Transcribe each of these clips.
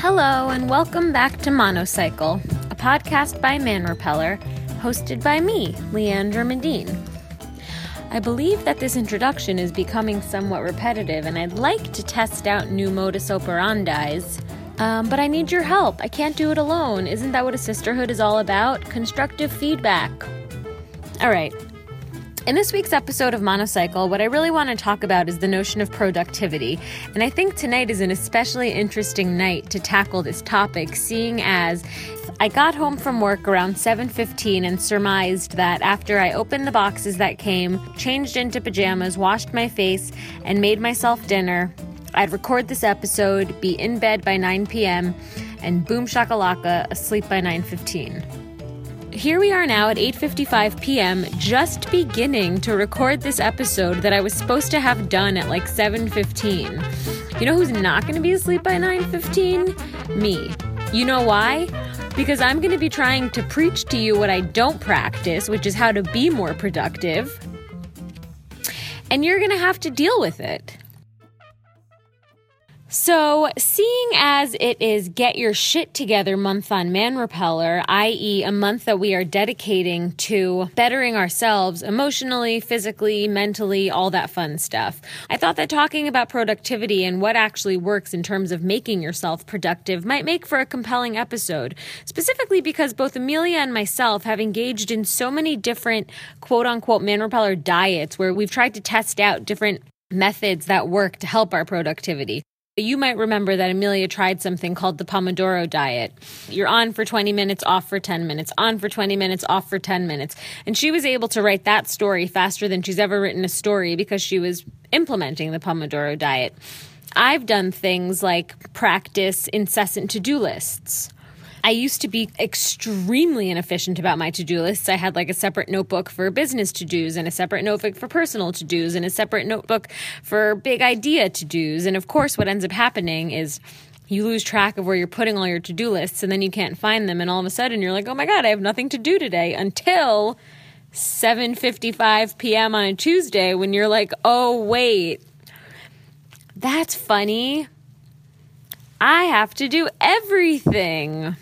Hello, and welcome back to Monocycle, a podcast by Man Repeller, hosted by me, Leandra Medine. I believe that this introduction is becoming somewhat repetitive, and I'd like to test out new modus operandis. Um, but I need your help. I can't do it alone. Isn't that what a sisterhood is all about? Constructive feedback. All right, in this week's episode of Monocycle, what I really want to talk about is the notion of productivity. And I think tonight is an especially interesting night to tackle this topic, seeing as I got home from work around 7:15 and surmised that after I opened the boxes that came, changed into pajamas, washed my face, and made myself dinner, I'd record this episode, be in bed by 9 p.m., and boom shakalaka, asleep by 9:15 here we are now at 8:55 p.m. just beginning to record this episode that I was supposed to have done at like 7:15. You know who's not going to be asleep by 9:15? Me. You know why? Because I'm going to be trying to preach to you what I don't practice, which is how to be more productive. And you're going to have to deal with it. So, seeing as it is Get Your Shit Together month on Man Repeller, i.e., a month that we are dedicating to bettering ourselves emotionally, physically, mentally, all that fun stuff, I thought that talking about productivity and what actually works in terms of making yourself productive might make for a compelling episode, specifically because both Amelia and myself have engaged in so many different quote unquote Man Repeller diets where we've tried to test out different methods that work to help our productivity. You might remember that Amelia tried something called the Pomodoro diet. You're on for 20 minutes, off for 10 minutes, on for 20 minutes, off for 10 minutes. And she was able to write that story faster than she's ever written a story because she was implementing the Pomodoro diet. I've done things like practice incessant to do lists. I used to be extremely inefficient about my to do lists. I had like a separate notebook for business to dos and a separate notebook for personal to dos and a separate notebook for big idea to dos. And of course, what ends up happening is you lose track of where you're putting all your to do lists and then you can't find them. And all of a sudden, you're like, oh my God, I have nothing to do today until 7:55 p.m. on a Tuesday when you're like, "Oh wait. That's funny. I have to do everything."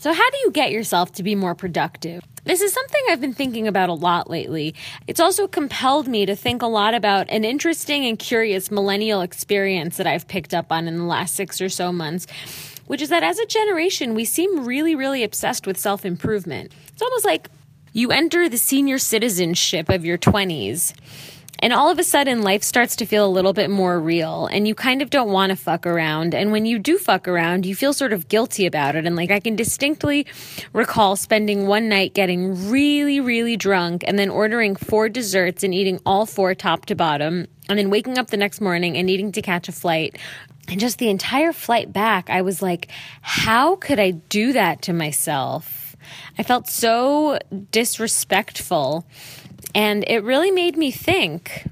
So, how do you get yourself to be more productive? This is something I've been thinking about a lot lately. It's also compelled me to think a lot about an interesting and curious millennial experience that I've picked up on in the last six or so months, which is that as a generation, we seem really, really obsessed with self improvement. It's almost like you enter the senior citizenship of your 20s and all of a sudden, life starts to feel a little bit more real, and you kind of don't want to fuck around. And when you do fuck around, you feel sort of guilty about it. And like, I can distinctly recall spending one night getting really, really drunk and then ordering four desserts and eating all four top to bottom, and then waking up the next morning and needing to catch a flight. And just the entire flight back, I was like, how could I do that to myself? I felt so disrespectful. And it really made me think.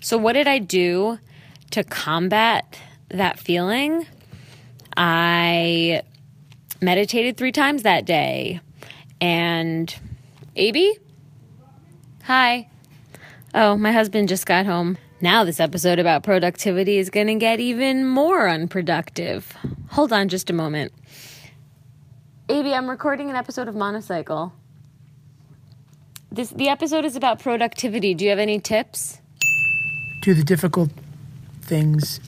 So, what did I do to combat that feeling? I meditated three times that day. And, AB? Hi. Oh, my husband just got home. Now, this episode about productivity is going to get even more unproductive. Hold on just a moment. AB, I'm recording an episode of Monocycle. This the episode is about productivity. Do you have any tips? Do the difficult things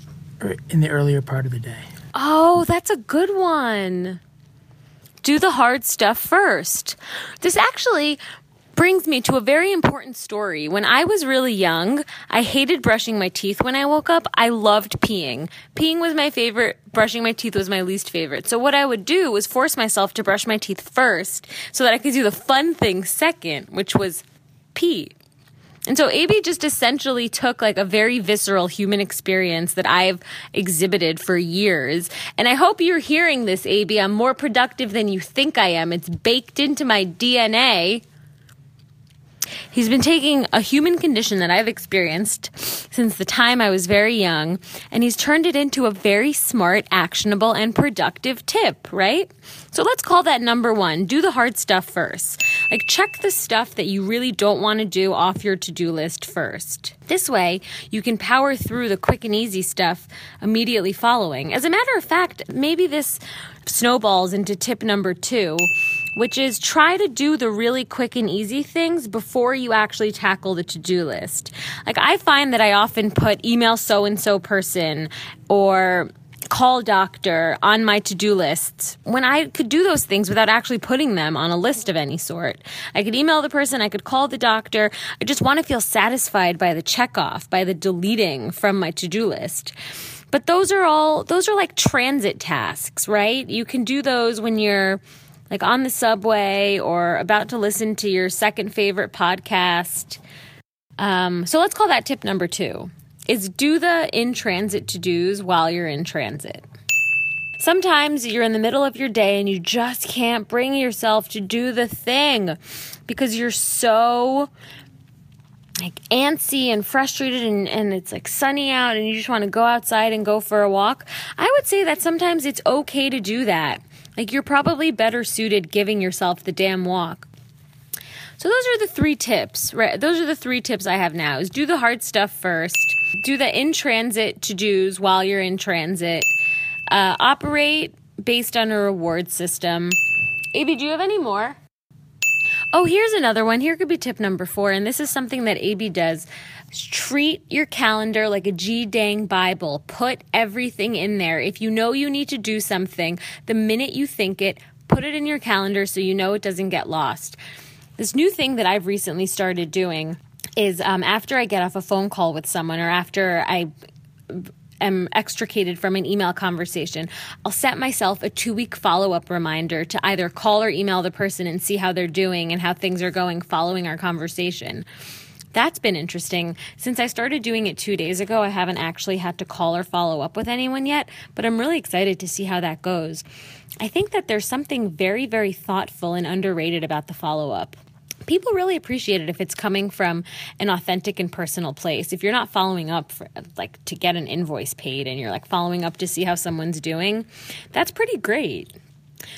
er, in the earlier part of the day. Oh, that's a good one. Do the hard stuff first. This actually brings me to a very important story. When I was really young, I hated brushing my teeth when I woke up. I loved peeing. Peeing was my favorite, brushing my teeth was my least favorite. So what I would do was force myself to brush my teeth first so that I could do the fun thing second, which was pee. And so AB just essentially took like a very visceral human experience that I've exhibited for years. And I hope you're hearing this, AB. I'm more productive than you think I am. It's baked into my DNA. He's been taking a human condition that I've experienced since the time I was very young, and he's turned it into a very smart, actionable, and productive tip, right? So let's call that number one. Do the hard stuff first. Like, check the stuff that you really don't want to do off your to do list first. This way, you can power through the quick and easy stuff immediately following. As a matter of fact, maybe this snowballs into tip number two which is try to do the really quick and easy things before you actually tackle the to do list. Like, I find that I often put email so and so person or call doctor on my to do lists when I could do those things without actually putting them on a list of any sort. I could email the person, I could call the doctor. I just want to feel satisfied by the check off, by the deleting from my to do list. But those are all, those are like transit tasks, right? You can do those when you're like on the subway or about to listen to your second favorite podcast. Um, so let's call that tip number two is do the in transit to dos while you're in transit. Sometimes you're in the middle of your day and you just can't bring yourself to do the thing because you're so like antsy and frustrated and, and it's like sunny out and you just want to go outside and go for a walk. I would say that sometimes it's okay to do that. Like you're probably better suited giving yourself the damn walk. So those are the three tips, right? Those are the three tips I have now is do the hard stuff first, do the in transit to dos while you're in transit, uh, operate based on a reward system. AB, do you have any more? Oh, here's another one. Here could be tip number four, and this is something that AB does. Treat your calendar like a G dang Bible. Put everything in there. If you know you need to do something, the minute you think it, put it in your calendar so you know it doesn't get lost. This new thing that I've recently started doing is um, after I get off a phone call with someone or after I am extricated from an email conversation, I'll set myself a two week follow up reminder to either call or email the person and see how they're doing and how things are going following our conversation. That's been interesting. Since I started doing it two days ago, I haven't actually had to call or follow up with anyone yet, but I'm really excited to see how that goes. I think that there's something very, very thoughtful and underrated about the follow up people really appreciate it if it's coming from an authentic and personal place. If you're not following up for, like to get an invoice paid and you're like following up to see how someone's doing, that's pretty great.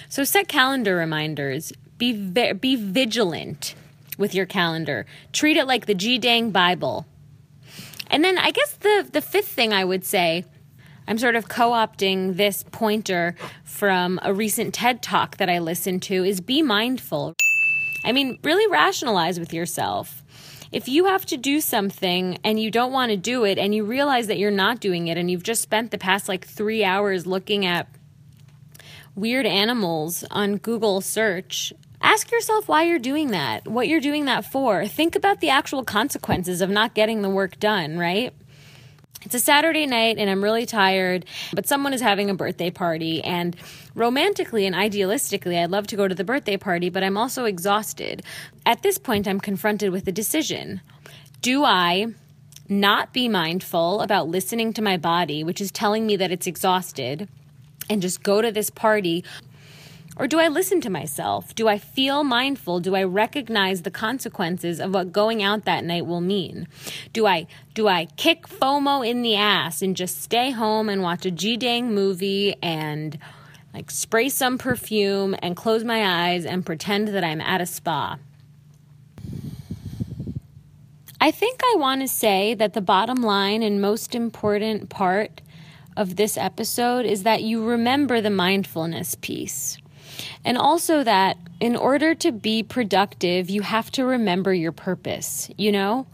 So set calendar reminders. Be be vigilant with your calendar. Treat it like the G dang Bible. And then I guess the the fifth thing I would say, I'm sort of co-opting this pointer from a recent TED talk that I listened to is be mindful. I mean, really rationalize with yourself. If you have to do something and you don't want to do it and you realize that you're not doing it and you've just spent the past like 3 hours looking at weird animals on Google search Ask yourself why you're doing that, what you're doing that for. Think about the actual consequences of not getting the work done, right? It's a Saturday night and I'm really tired, but someone is having a birthday party. And romantically and idealistically, I'd love to go to the birthday party, but I'm also exhausted. At this point, I'm confronted with a decision. Do I not be mindful about listening to my body, which is telling me that it's exhausted, and just go to this party or do I listen to myself? Do I feel mindful? Do I recognize the consequences of what going out that night will mean? Do I do I kick FOMO in the ass and just stay home and watch a G-dang movie and like spray some perfume and close my eyes and pretend that I'm at a spa? I think I want to say that the bottom line and most important part of this episode is that you remember the mindfulness piece. And also that in order to be productive, you have to remember your purpose, you know?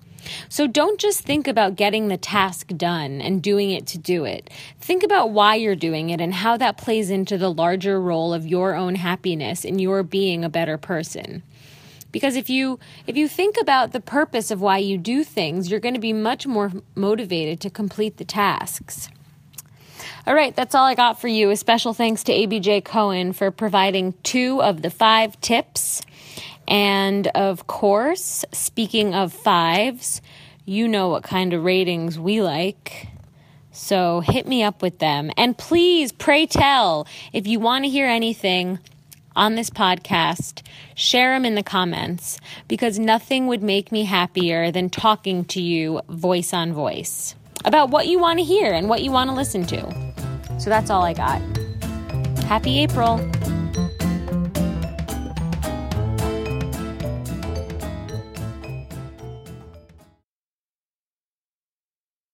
So don't just think about getting the task done and doing it to do it. Think about why you're doing it and how that plays into the larger role of your own happiness and your being a better person. Because if you if you think about the purpose of why you do things, you're going to be much more motivated to complete the tasks. All right, that's all I got for you. A special thanks to ABJ Cohen for providing two of the five tips. And of course, speaking of fives, you know what kind of ratings we like. So hit me up with them. And please, pray tell, if you want to hear anything, on this podcast, share them in the comments because nothing would make me happier than talking to you voice on voice about what you want to hear and what you want to listen to. So that's all I got. Happy April.